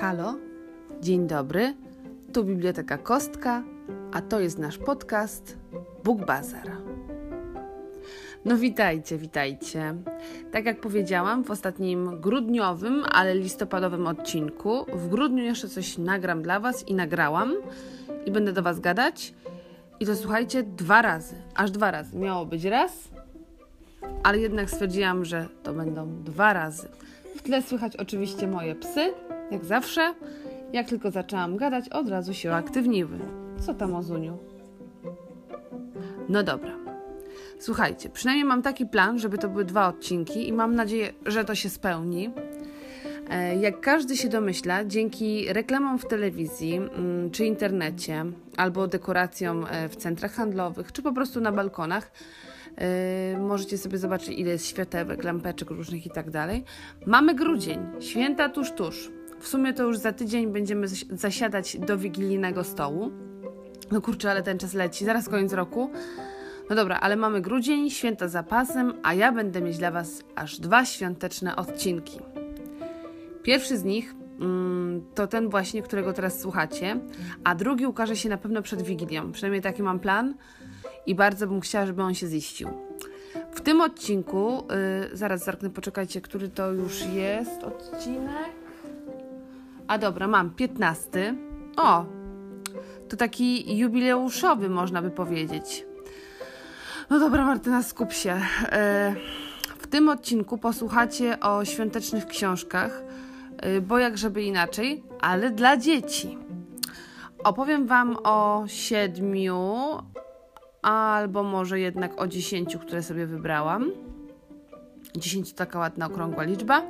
Halo, dzień dobry. Tu Biblioteka Kostka, a to jest nasz podcast Book Bazar. No witajcie, witajcie. Tak jak powiedziałam w ostatnim grudniowym, ale listopadowym odcinku, w grudniu jeszcze coś nagram dla Was i nagrałam i będę do Was gadać. I to słuchajcie dwa razy, aż dwa razy. Miało być raz, ale jednak stwierdziłam, że to będą dwa razy. W tle słychać oczywiście moje psy, jak zawsze. Jak tylko zaczęłam gadać, od razu się aktywniły. Co tam, Ozuniu? No dobra. Słuchajcie, przynajmniej mam taki plan, żeby to były dwa odcinki i mam nadzieję, że to się spełni. E, jak każdy się domyśla, dzięki reklamom w telewizji mm, czy internecie, albo dekoracjom e, w centrach handlowych, czy po prostu na balkonach, e, możecie sobie zobaczyć, ile jest światełek, lampeczek różnych i tak dalej. Mamy grudzień, święta tuż, tuż. W sumie to już za tydzień będziemy zasiadać do wigilijnego stołu. No kurczę, ale ten czas leci, zaraz koniec roku. No dobra, ale mamy grudzień, święta za pasem, a ja będę mieć dla Was aż dwa świąteczne odcinki. Pierwszy z nich mm, to ten właśnie, którego teraz słuchacie, a drugi ukaże się na pewno przed Wigilią. Przynajmniej taki mam plan i bardzo bym chciała, żeby on się ziścił. W tym odcinku, yy, zaraz zerknę, poczekajcie, który to już jest odcinek. A dobra, mam 15. O, to taki jubileuszowy, można by powiedzieć. No dobra, Martyna, skup się. E, w tym odcinku posłuchacie o świątecznych książkach, e, bo jak żeby inaczej, ale dla dzieci. Opowiem Wam o siedmiu, albo może jednak o dziesięciu, które sobie wybrałam. Dziesięć to taka ładna, okrągła liczba.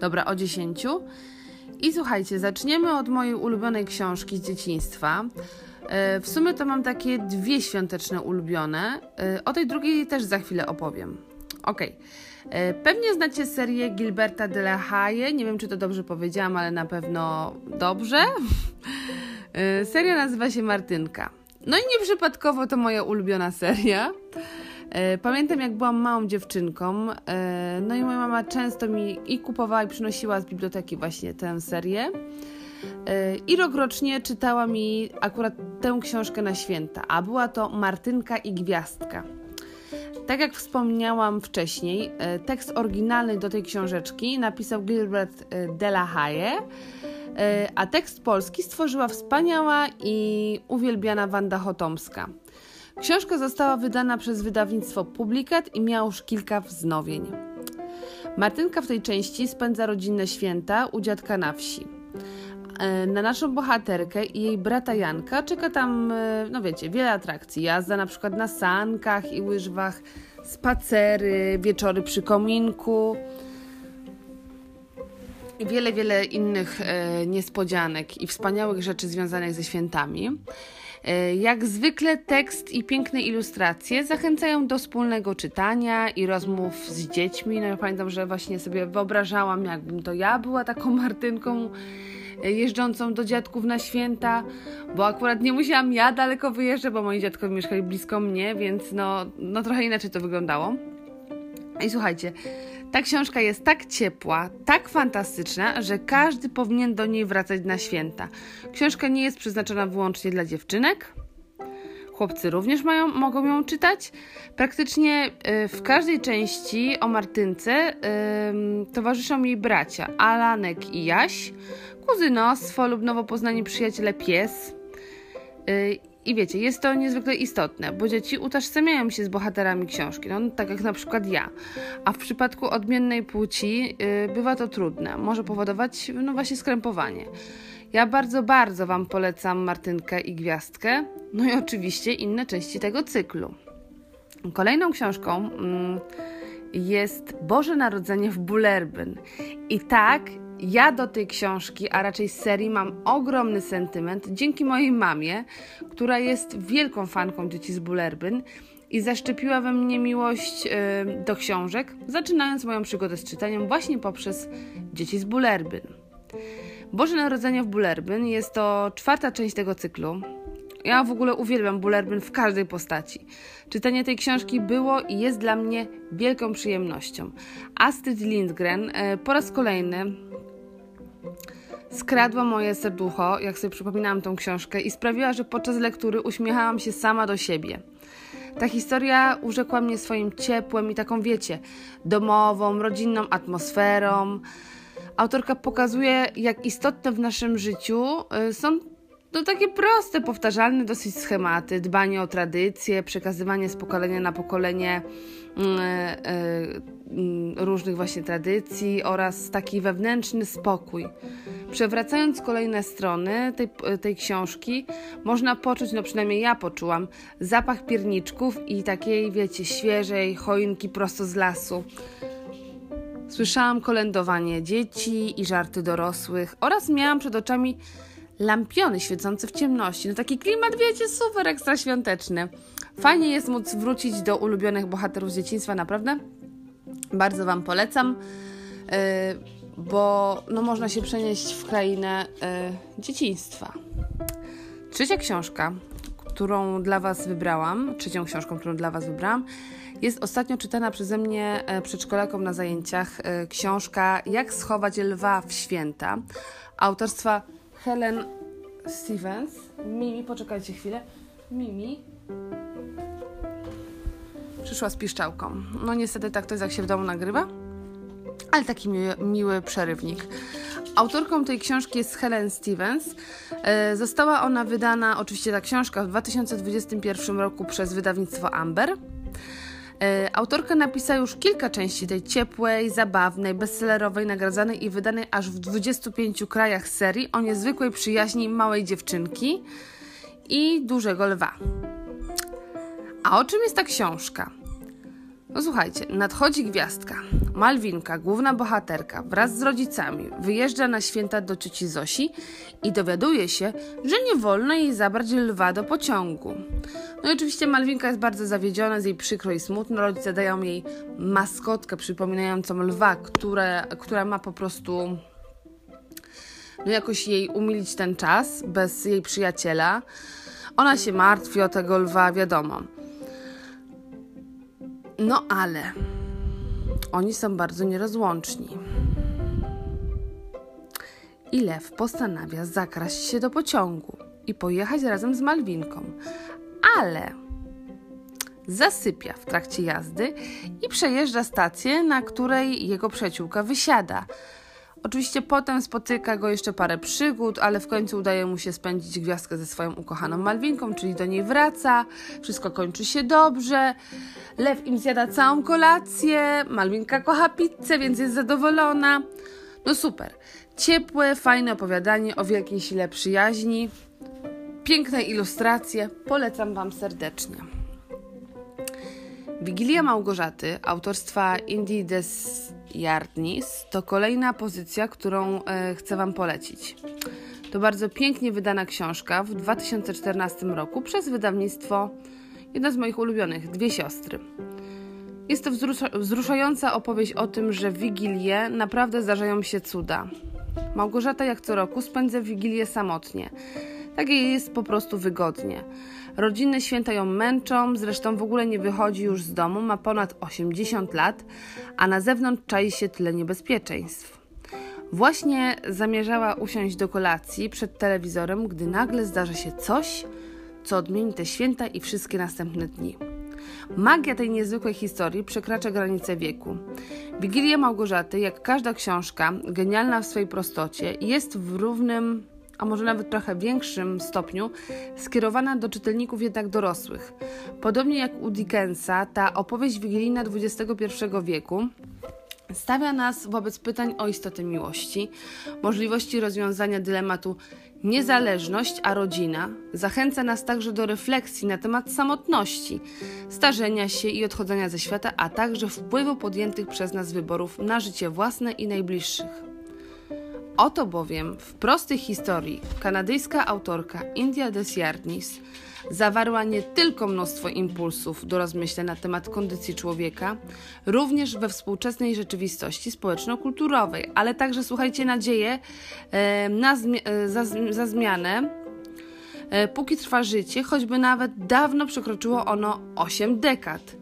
Dobra, o dziesięciu. I słuchajcie, zaczniemy od mojej ulubionej książki z dzieciństwa. E, w sumie to mam takie dwie świąteczne ulubione. E, o tej drugiej też za chwilę opowiem. Ok. E, pewnie znacie serię Gilberta de la Haye. Nie wiem, czy to dobrze powiedziałam, ale na pewno dobrze. Seria nazywa się Martynka. No i nieprzypadkowo to moja ulubiona seria. E, pamiętam, jak byłam małą dziewczynką, e, no i moja mama często mi i kupowała, i przynosiła z biblioteki właśnie tę serię. E, I rokrocznie czytała mi akurat tę książkę na święta, a była to Martynka i Gwiazdka. Tak jak wspomniałam wcześniej, tekst oryginalny do tej książeczki napisał Gilbert de la Haye, a tekst polski stworzyła wspaniała i uwielbiana Wanda Chotomska. Książka została wydana przez wydawnictwo Publikat i miała już kilka wznowień. Martynka w tej części spędza rodzinne święta u dziadka na wsi. E, na naszą bohaterkę i jej brata Janka czeka tam, e, no wiecie, wiele atrakcji. Jazda na przykład na sankach i łyżwach, spacery, wieczory przy kominku i wiele, wiele innych e, niespodzianek i wspaniałych rzeczy związanych ze świętami. E, jak zwykle tekst i piękne ilustracje zachęcają do wspólnego czytania i rozmów z dziećmi. No ja pamiętam, że właśnie sobie wyobrażałam, jakbym to ja była taką Martynką e, jeżdżącą do dziadków na święta, bo akurat nie musiałam ja daleko wyjeżdżać, bo moi dziadkowie mieszkali blisko mnie, więc no, no trochę inaczej to wyglądało. I słuchajcie, ta książka jest tak ciepła, tak fantastyczna, że każdy powinien do niej wracać na święta. Książka nie jest przeznaczona wyłącznie dla dziewczynek. Chłopcy również mają, mogą ją czytać. Praktycznie y, w każdej części o Martynce y, towarzyszą jej bracia Alanek i Jaś, kuzynostwo lub nowo poznani przyjaciele pies. Y, i wiecie, jest to niezwykle istotne, bo dzieci utożsamiają się z bohaterami książki, no, tak jak na przykład ja. A w przypadku odmiennej płci yy, bywa to trudne, może powodować no właśnie skrępowanie. Ja bardzo, bardzo Wam polecam Martynkę i Gwiazdkę, no i oczywiście inne części tego cyklu. Kolejną książką yy, jest Boże Narodzenie w Bullerbyn. I tak, ja do tej książki, a raczej serii, mam ogromny sentyment dzięki mojej mamie, która jest wielką fanką dzieci z Bullerbyn i zaszczepiła we mnie miłość yy, do książek, zaczynając moją przygodę z czytaniem właśnie poprzez dzieci z Bullerbyn. Boże Narodzenie w Bullerbyn jest to czwarta część tego cyklu. Ja w ogóle uwielbiam Bullerbyn w każdej postaci. Czytanie tej książki było i jest dla mnie wielką przyjemnością. Astrid Lindgren yy, po raz kolejny skradła moje serducho, jak sobie przypominałam tą książkę, i sprawiła, że podczas lektury uśmiechałam się sama do siebie. Ta historia urzekła mnie swoim ciepłem i taką, wiecie, domową, rodzinną atmosferą. Autorka pokazuje, jak istotne w naszym życiu y, są to takie proste, powtarzalne dosyć schematy, dbanie o tradycje, przekazywanie z pokolenia na pokolenie mm, e, mm, różnych właśnie tradycji oraz taki wewnętrzny spokój. Przewracając kolejne strony tej, tej książki, można poczuć, no przynajmniej ja poczułam, zapach pierniczków i takiej, wiecie, świeżej choinki prosto z lasu. Słyszałam kolędowanie dzieci i żarty dorosłych oraz miałam przed oczami lampiony świecące w ciemności. No taki klimat, wiecie, super ekstra świąteczny. Fajnie jest móc wrócić do ulubionych bohaterów z dzieciństwa, naprawdę. Bardzo Wam polecam, yy, bo no, można się przenieść w krainę yy, dzieciństwa. Trzecia książka, którą dla Was wybrałam, trzecią książką, którą dla Was wybrałam, jest ostatnio czytana przeze mnie e, przedszkolakom na zajęciach e, książka Jak schować lwa w święta autorstwa Helen Stevens. Mimi, poczekajcie chwilę. Mimi przyszła z piszczałką. No niestety tak to jest, jak się w domu nagrywa, ale taki miły, miły przerywnik. Autorką tej książki jest Helen Stevens. E, została ona wydana, oczywiście ta książka, w 2021 roku przez wydawnictwo Amber. E, autorka napisała już kilka części tej ciepłej, zabawnej, bestsellerowej, nagradzanej i wydanej aż w 25 krajach serii o niezwykłej przyjaźni małej dziewczynki i dużego lwa. A o czym jest ta książka? No słuchajcie, nadchodzi gwiazdka. Malwinka, główna bohaterka, wraz z rodzicami wyjeżdża na święta do cioci Zosi i dowiaduje się, że nie wolno jej zabrać lwa do pociągu. No i oczywiście Malwinka jest bardzo zawiedziona, z jej przykro i smutno. Rodzice dają jej maskotkę przypominającą lwa, które, która ma po prostu no jakoś jej umilić ten czas bez jej przyjaciela. Ona się martwi o tego lwa, wiadomo. No ale oni są bardzo nierozłączni. I lew postanawia zakraść się do pociągu i pojechać razem z Malwinką, ale zasypia w trakcie jazdy i przejeżdża stację, na której jego przyjaciółka wysiada. Oczywiście potem spotyka go jeszcze parę przygód, ale w końcu udaje mu się spędzić gwiazdkę ze swoją ukochaną Malwinką, czyli do niej wraca. Wszystko kończy się dobrze. Lew im zjada całą kolację. Malwinka kocha pizzę, więc jest zadowolona. No super. Ciepłe, fajne opowiadanie o wielkiej sile przyjaźni. Piękne ilustracje. Polecam Wam serdecznie. Wigilia Małgorzaty autorstwa Indie Desjardnis to kolejna pozycja, którą e, chcę Wam polecić. To bardzo pięknie wydana książka w 2014 roku przez wydawnictwo jedna z moich ulubionych, Dwie Siostry. Jest to wzruszająca opowieść o tym, że w Wigilię naprawdę zdarzają się cuda. Małgorzata jak co roku spędza Wigilię samotnie. Tak jej jest po prostu wygodnie. Rodzinne święta ją męczą, zresztą w ogóle nie wychodzi już z domu, ma ponad 80 lat, a na zewnątrz czai się tyle niebezpieczeństw. Właśnie zamierzała usiąść do kolacji przed telewizorem, gdy nagle zdarzy się coś, co odmieni te święta i wszystkie następne dni. Magia tej niezwykłej historii przekracza granice wieku. Wigilia Małgorzaty, jak każda książka, genialna w swojej prostocie, jest w równym a może nawet trochę większym stopniu, skierowana do czytelników jednak dorosłych. Podobnie jak u Dickensa, ta opowieść wigilijna XXI wieku stawia nas wobec pytań o istotę miłości, możliwości rozwiązania dylematu niezależność a rodzina, zachęca nas także do refleksji na temat samotności, starzenia się i odchodzenia ze świata, a także wpływu podjętych przez nas wyborów na życie własne i najbliższych. Oto bowiem w prostej historii kanadyjska autorka India Desjardnis zawarła nie tylko mnóstwo impulsów do rozmyśleń na temat kondycji człowieka, również we współczesnej rzeczywistości społeczno-kulturowej, ale także, słuchajcie, nadzieję e, na zmi e, za, za zmianę, e, póki trwa życie, choćby nawet dawno przekroczyło ono 8 dekad.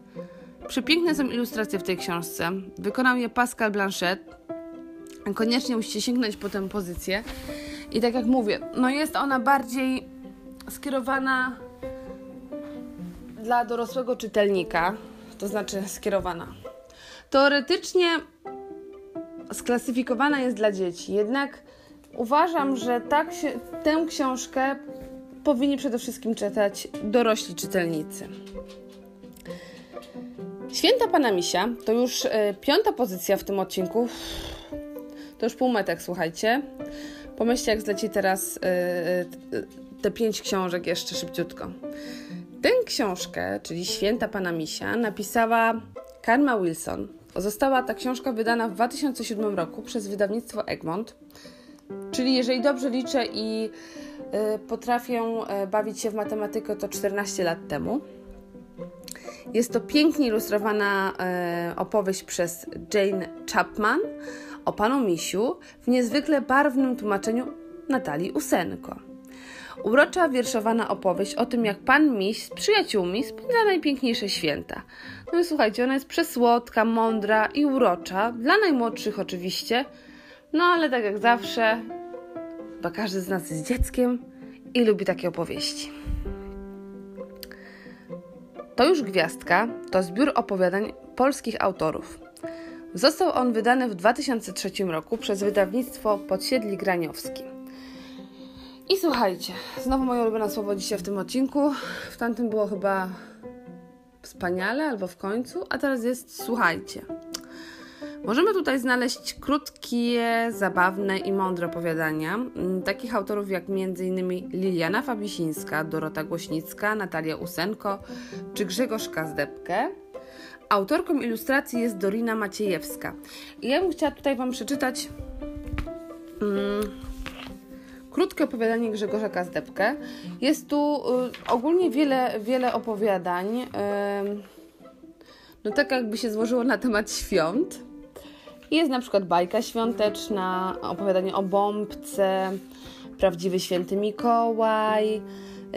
Przepiękne są ilustracje w tej książce. Wykonał je Pascal Blanchette, Koniecznie musicie sięgnąć po tę pozycję. I tak jak mówię, no jest ona bardziej skierowana dla dorosłego czytelnika, to znaczy skierowana. Teoretycznie sklasyfikowana jest dla dzieci, jednak uważam, że tak się, tę książkę powinni przede wszystkim czytać dorośli czytelnicy. Święta Pana Misia to już y, piąta pozycja w tym odcinku. To już półmetek, słuchajcie. Pomyślcie, jak zleci teraz y, y, te pięć książek jeszcze szybciutko. Tę książkę, czyli Święta Pana Misia, napisała Karma Wilson. Została ta książka wydana w 2007 roku przez wydawnictwo Egmont. Czyli jeżeli dobrze liczę i y, potrafię bawić się w matematykę, to 14 lat temu. Jest to pięknie ilustrowana opowieść przez Jane Chapman o panu Misiu w niezwykle barwnym tłumaczeniu Natalii Usenko. Urocza wierszowana opowieść o tym, jak pan Miś z przyjaciółmi spędza najpiękniejsze święta. No i słuchajcie, ona jest przesłodka, mądra i urocza, dla najmłodszych oczywiście, no ale tak jak zawsze, bo każdy z nas jest dzieckiem i lubi takie opowieści. To już Gwiazdka to zbiór opowiadań polskich autorów. Został on wydany w 2003 roku przez wydawnictwo Podsiedli Graniowski. I słuchajcie, znowu moje ulubione słowo dzisiaj w tym odcinku. W tamtym było chyba wspaniale albo w końcu, a teraz jest słuchajcie. Możemy tutaj znaleźć krótkie, zabawne i mądre opowiadania mm, takich autorów jak m.in. Liliana Fabisińska, Dorota Głośnicka, Natalia Usenko czy Grzegorz Kazdepkę. Autorką ilustracji jest Dorina Maciejewska. I ja bym chciała tutaj Wam przeczytać mm, krótkie opowiadanie Grzegorza Kazdepkę. Jest tu y, ogólnie wiele, wiele opowiadań. Y, no tak jakby się złożyło na temat świąt. Jest na przykład bajka świąteczna, opowiadanie o bombce, prawdziwy święty Mikołaj,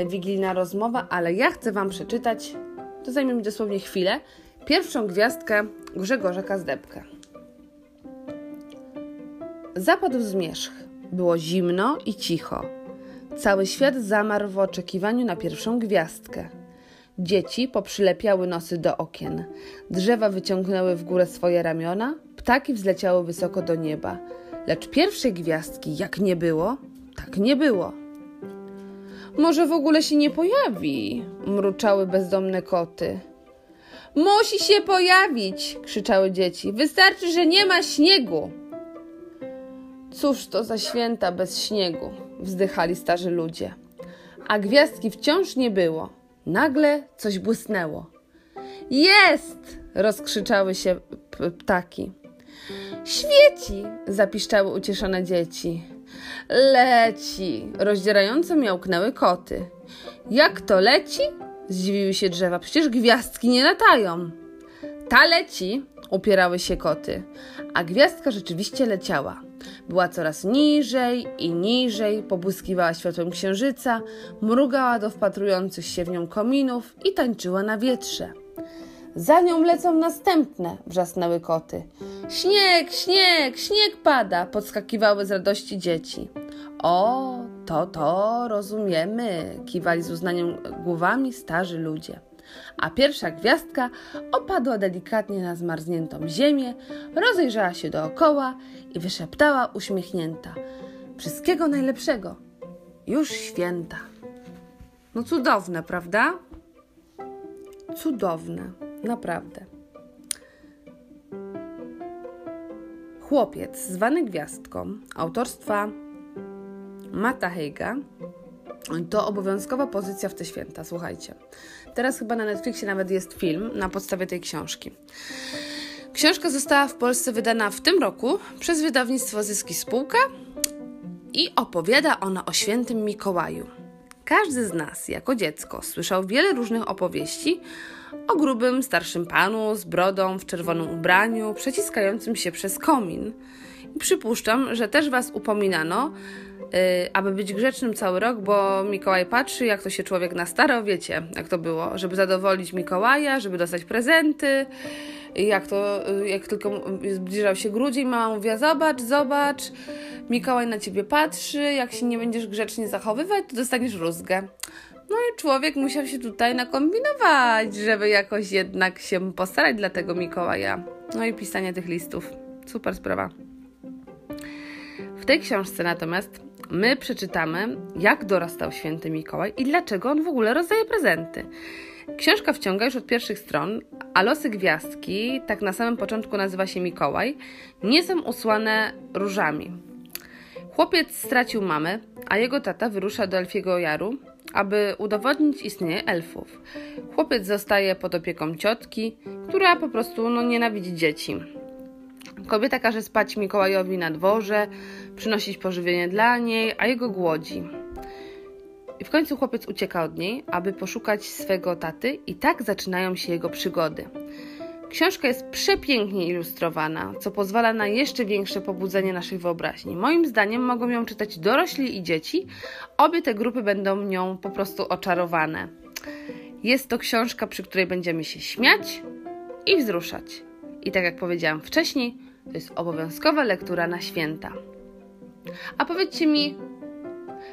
wigilijna rozmowa, ale ja chcę Wam przeczytać, to zajmie mi dosłownie chwilę, pierwszą gwiazdkę Grzegorza Kazdepkę. Zapadł zmierzch. Było zimno i cicho. Cały świat zamarł w oczekiwaniu na pierwszą gwiazdkę. Dzieci poprzylepiały nosy do okien. Drzewa wyciągnęły w górę swoje ramiona, ptaki wzleciały wysoko do nieba. Lecz pierwszej gwiazdki, jak nie było, tak nie było. Może w ogóle się nie pojawi, mruczały bezdomne koty. Musi się pojawić, krzyczały dzieci. Wystarczy, że nie ma śniegu. Cóż to za święta bez śniegu, wzdychali starzy ludzie. A gwiazdki wciąż nie było. Nagle coś błysnęło. Jest! rozkrzyczały się ptaki. Świeci! zapiszczały ucieszone dzieci. Leci! rozdzierająco miałknęły koty. Jak to leci? Zdziwiły się drzewa. Przecież gwiazdki nie latają. Ta leci, upierały się koty. A gwiazdka rzeczywiście leciała. Była coraz niżej i niżej, pobłyskiwała światłem księżyca, mrugała do wpatrujących się w nią kominów i tańczyła na wietrze. Za nią lecą następne, wrzasnęły koty. Śnieg, śnieg, śnieg pada, podskakiwały z radości dzieci. O, to, to rozumiemy, kiwali z uznaniem głowami starzy ludzie. A pierwsza gwiazdka opadła delikatnie na zmarzniętą ziemię, rozejrzała się dookoła i wyszeptała uśmiechnięta: Wszystkiego najlepszego, już święta. No cudowne, prawda? Cudowne, naprawdę. Chłopiec zwany Gwiazdką autorstwa Mata Heiga to obowiązkowa pozycja w te święta, słuchajcie. Teraz chyba na Netflixie nawet jest film na podstawie tej książki. Książka została w Polsce wydana w tym roku przez wydawnictwo Zyski Spółka i opowiada ona o świętym Mikołaju. Każdy z nas, jako dziecko, słyszał wiele różnych opowieści o grubym, starszym panu z brodą w czerwonym ubraniu, przeciskającym się przez komin. I przypuszczam, że też was upominano, aby być grzecznym cały rok, bo Mikołaj patrzy, jak to się człowiek na staro, wiecie, jak to było, żeby zadowolić Mikołaja, żeby dostać prezenty. Jak to, y, jak tylko zbliżał się grudzień, mama mówiła: Zobacz, zobacz, Mikołaj na ciebie patrzy, jak się nie będziesz grzecznie zachowywać, to dostaniesz rózgę. No i człowiek musiał się tutaj nakombinować, żeby jakoś jednak się postarać dla tego Mikołaja. No i pisanie tych listów. Super sprawa. W tej książce natomiast my przeczytamy, jak dorastał święty Mikołaj i dlaczego on w ogóle rozdaje prezenty. Książka wciąga już od pierwszych stron, a losy gwiazdki, tak na samym początku nazywa się Mikołaj, nie są usłane różami. Chłopiec stracił mamę, a jego tata wyrusza do Elfiego Jaru, aby udowodnić istnienie elfów. Chłopiec zostaje pod opieką ciotki, która po prostu no, nienawidzi dzieci. Kobieta każe spać Mikołajowi na dworze, przynosić pożywienie dla niej, a jego głodzi. I w końcu chłopiec ucieka od niej, aby poszukać swego taty, i tak zaczynają się jego przygody. Książka jest przepięknie ilustrowana, co pozwala na jeszcze większe pobudzenie naszych wyobraźni. Moim zdaniem mogą ją czytać dorośli i dzieci. Obie te grupy będą nią po prostu oczarowane. Jest to książka, przy której będziemy się śmiać i wzruszać. I tak jak powiedziałam wcześniej, to jest obowiązkowa lektura na święta. A powiedzcie mi,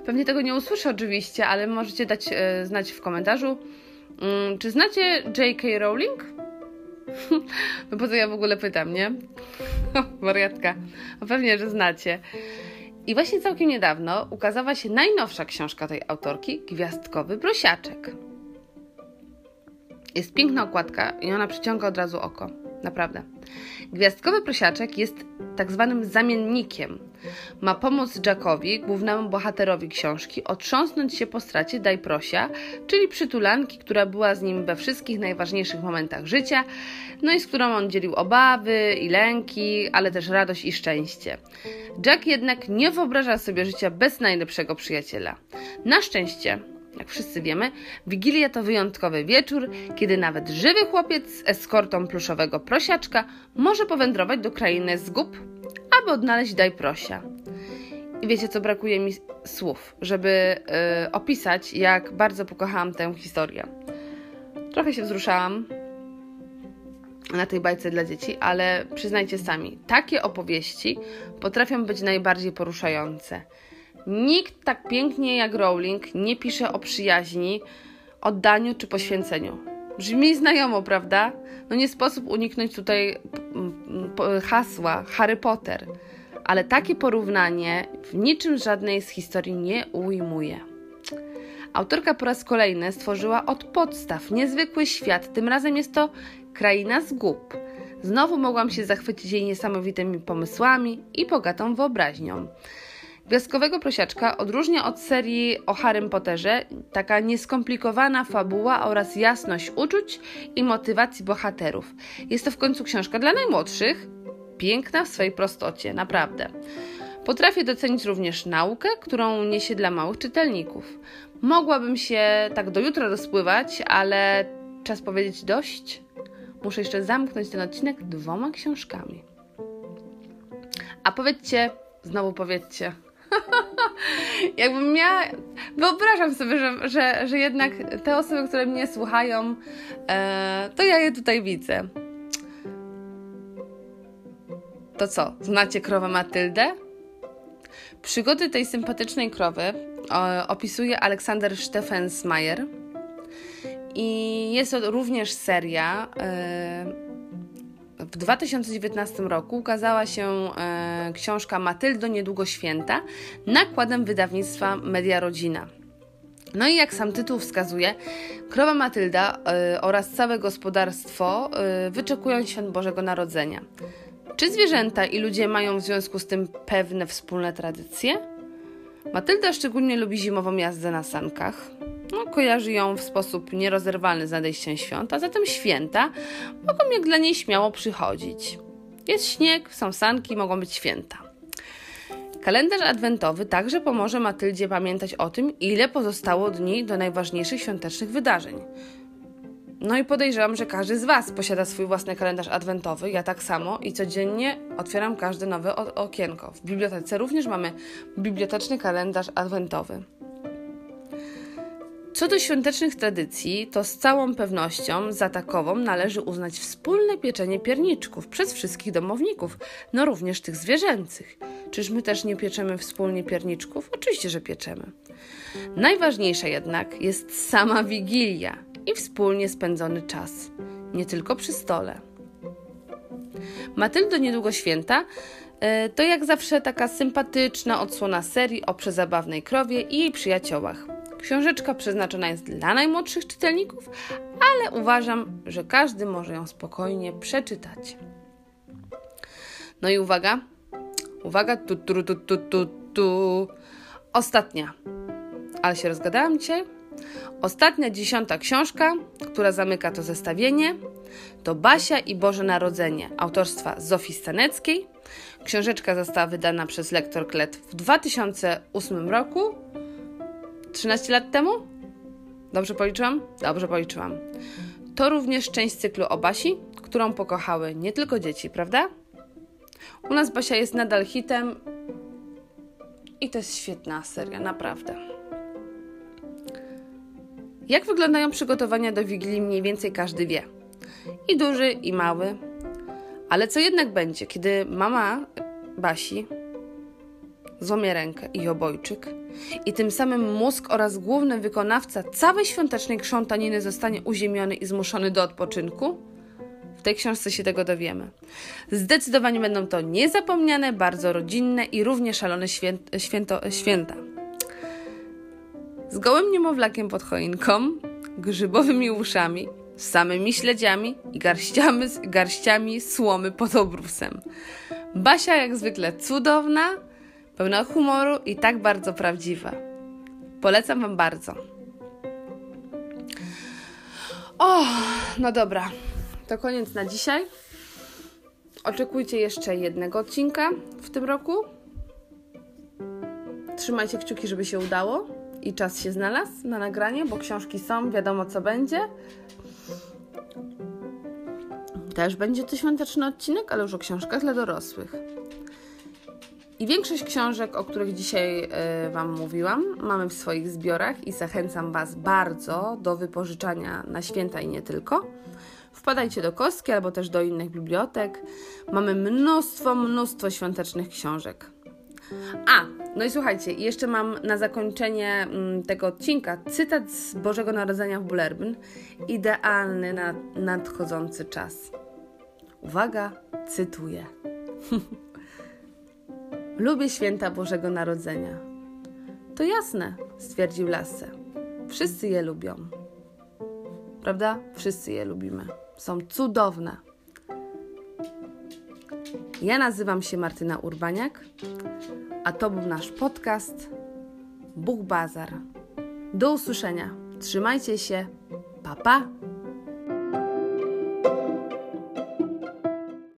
pewnie tego nie usłyszę oczywiście, ale możecie dać e, znać w komentarzu, mm, czy znacie J.K. Rowling? no po co ja w ogóle pytam, nie? Wariatka. No pewnie, że znacie. I właśnie całkiem niedawno ukazała się najnowsza książka tej autorki, Gwiazdkowy Prosiaczek. Jest piękna okładka i ona przyciąga od razu oko. Naprawdę. Gwiazdkowy prosiaczek jest tak zwanym zamiennikiem. Ma pomóc Jackowi, głównemu bohaterowi książki, otrząsnąć się po stracie Daj Prosia, czyli przytulanki, która była z nim we wszystkich najważniejszych momentach życia, no i z którą on dzielił obawy i lęki, ale też radość i szczęście. Jack jednak nie wyobraża sobie życia bez najlepszego przyjaciela. Na szczęście jak wszyscy wiemy, Wigilia to wyjątkowy wieczór, kiedy nawet żywy chłopiec z eskortą pluszowego prosiaczka może powędrować do krainy zgub, aby odnaleźć daj prosia. I wiecie, co brakuje mi słów, żeby yy, opisać, jak bardzo pokochałam tę historię. Trochę się wzruszałam na tej bajce dla dzieci, ale przyznajcie sami, takie opowieści potrafią być najbardziej poruszające. Nikt tak pięknie jak Rowling nie pisze o przyjaźni, oddaniu czy poświęceniu. Brzmi znajomo, prawda? No nie sposób uniknąć tutaj mm, hasła Harry Potter, ale takie porównanie w niczym żadnej z historii nie ujmuje. Autorka po raz kolejny stworzyła od podstaw niezwykły świat, tym razem jest to kraina zgub. Znowu mogłam się zachwycić jej niesamowitymi pomysłami i bogatą wyobraźnią. Gwiazdkowego Prosiaczka odróżnia od serii o Harrym Potterze taka nieskomplikowana fabuła oraz jasność uczuć i motywacji bohaterów. Jest to w końcu książka dla najmłodszych, piękna w swojej prostocie, naprawdę. Potrafię docenić również naukę, którą niesie dla małych czytelników. Mogłabym się tak do jutra rozpływać, ale czas powiedzieć dość. Muszę jeszcze zamknąć ten odcinek dwoma książkami. A powiedzcie, znowu powiedzcie, Jakbym miała. Wyobrażam sobie, że, że, że jednak te osoby, które mnie słuchają, e, to ja je tutaj widzę. To co, znacie krowę Matyldę? Przygody tej sympatycznej krowy opisuje Aleksander Steffensmayer. I jest to również seria. E, w 2019 roku ukazała się e, książka Matyldo Niedługo Święta nakładem wydawnictwa Media Rodzina. No i jak sam tytuł wskazuje, krowa Matylda e, oraz całe gospodarstwo e, wyczekują świąt Bożego Narodzenia. Czy zwierzęta i ludzie mają w związku z tym pewne wspólne tradycje? Matylda szczególnie lubi zimową jazdę na sankach no, kojarzy ją w sposób nierozerwalny z nadejściem świąt, a zatem święta mogą jak dla niej śmiało przychodzić. Jest śnieg, są sanki, mogą być święta. Kalendarz adwentowy także pomoże Matyldzie pamiętać o tym, ile pozostało dni do najważniejszych świątecznych wydarzeń. No i podejrzewam, że każdy z Was posiada swój własny kalendarz adwentowy, ja tak samo i codziennie otwieram każde nowe okienko. W bibliotece również mamy biblioteczny kalendarz adwentowy. Co do świątecznych tradycji, to z całą pewnością za takową należy uznać wspólne pieczenie pierniczków przez wszystkich domowników, no również tych zwierzęcych. Czyż my też nie pieczemy wspólnie pierniczków? Oczywiście, że pieczemy. Najważniejsza jednak jest sama wigilia i wspólnie spędzony czas, nie tylko przy stole. Matyldo niedługo święta e, to jak zawsze taka sympatyczna odsłona serii o przezabawnej krowie i jej przyjaciołach. Książeczka przeznaczona jest dla najmłodszych czytelników, ale uważam, że każdy może ją spokojnie przeczytać. No i uwaga, uwaga, tu, tu, tu, tu, tu, tu. Ostatnia, ale się rozgadałam dzisiaj. Ostatnia, dziesiąta książka, która zamyka to zestawienie, to Basia i Boże Narodzenie autorstwa Zofii Staneckiej. Książeczka została wydana przez lektor Klet w 2008 roku 13 lat temu? Dobrze policzyłam? Dobrze policzyłam. To również część cyklu o Basi, którą pokochały nie tylko dzieci, prawda? U nas Basia jest nadal hitem i to jest świetna seria, naprawdę. Jak wyglądają przygotowania do Wigilii mniej więcej każdy wie. I duży, i mały. Ale co jednak będzie, kiedy mama Basi złamie rękę i obojczyk i tym samym mózg oraz główny wykonawca całej świątecznej krzątaniny zostanie uziemiony i zmuszony do odpoczynku? W tej książce się tego dowiemy. Zdecydowanie będą to niezapomniane, bardzo rodzinne i równie szalone święto, święto, święta. Z gołym niemowlakiem pod choinką, grzybowymi uszami, samymi śledziami i garściami, garściami słomy pod obrusem. Basia jak zwykle cudowna, pełna humoru i tak bardzo prawdziwa. Polecam Wam bardzo. O, no dobra, to koniec na dzisiaj. Oczekujcie jeszcze jednego odcinka w tym roku. Trzymajcie kciuki, żeby się udało i czas się znalazł na nagranie, bo książki są, wiadomo co będzie. Też będzie to świąteczny odcinek, ale już o książkach dla dorosłych. I większość książek, o których dzisiaj y, Wam mówiłam, mamy w swoich zbiorach i zachęcam Was bardzo do wypożyczania na święta i nie tylko. Wpadajcie do Kostki albo też do innych bibliotek. Mamy mnóstwo, mnóstwo świątecznych książek. A, no i słuchajcie, jeszcze mam na zakończenie mm, tego odcinka cytat z Bożego Narodzenia w Bullerbyn. Idealny na nadchodzący czas. Uwaga, cytuję. Lubię święta Bożego Narodzenia. To jasne, stwierdził Lasse. Wszyscy je lubią. Prawda? Wszyscy je lubimy. Są cudowne. Ja nazywam się Martyna Urbaniak, a to był nasz podcast Bóg Bazar. Do usłyszenia. Trzymajcie się. Pa, pa.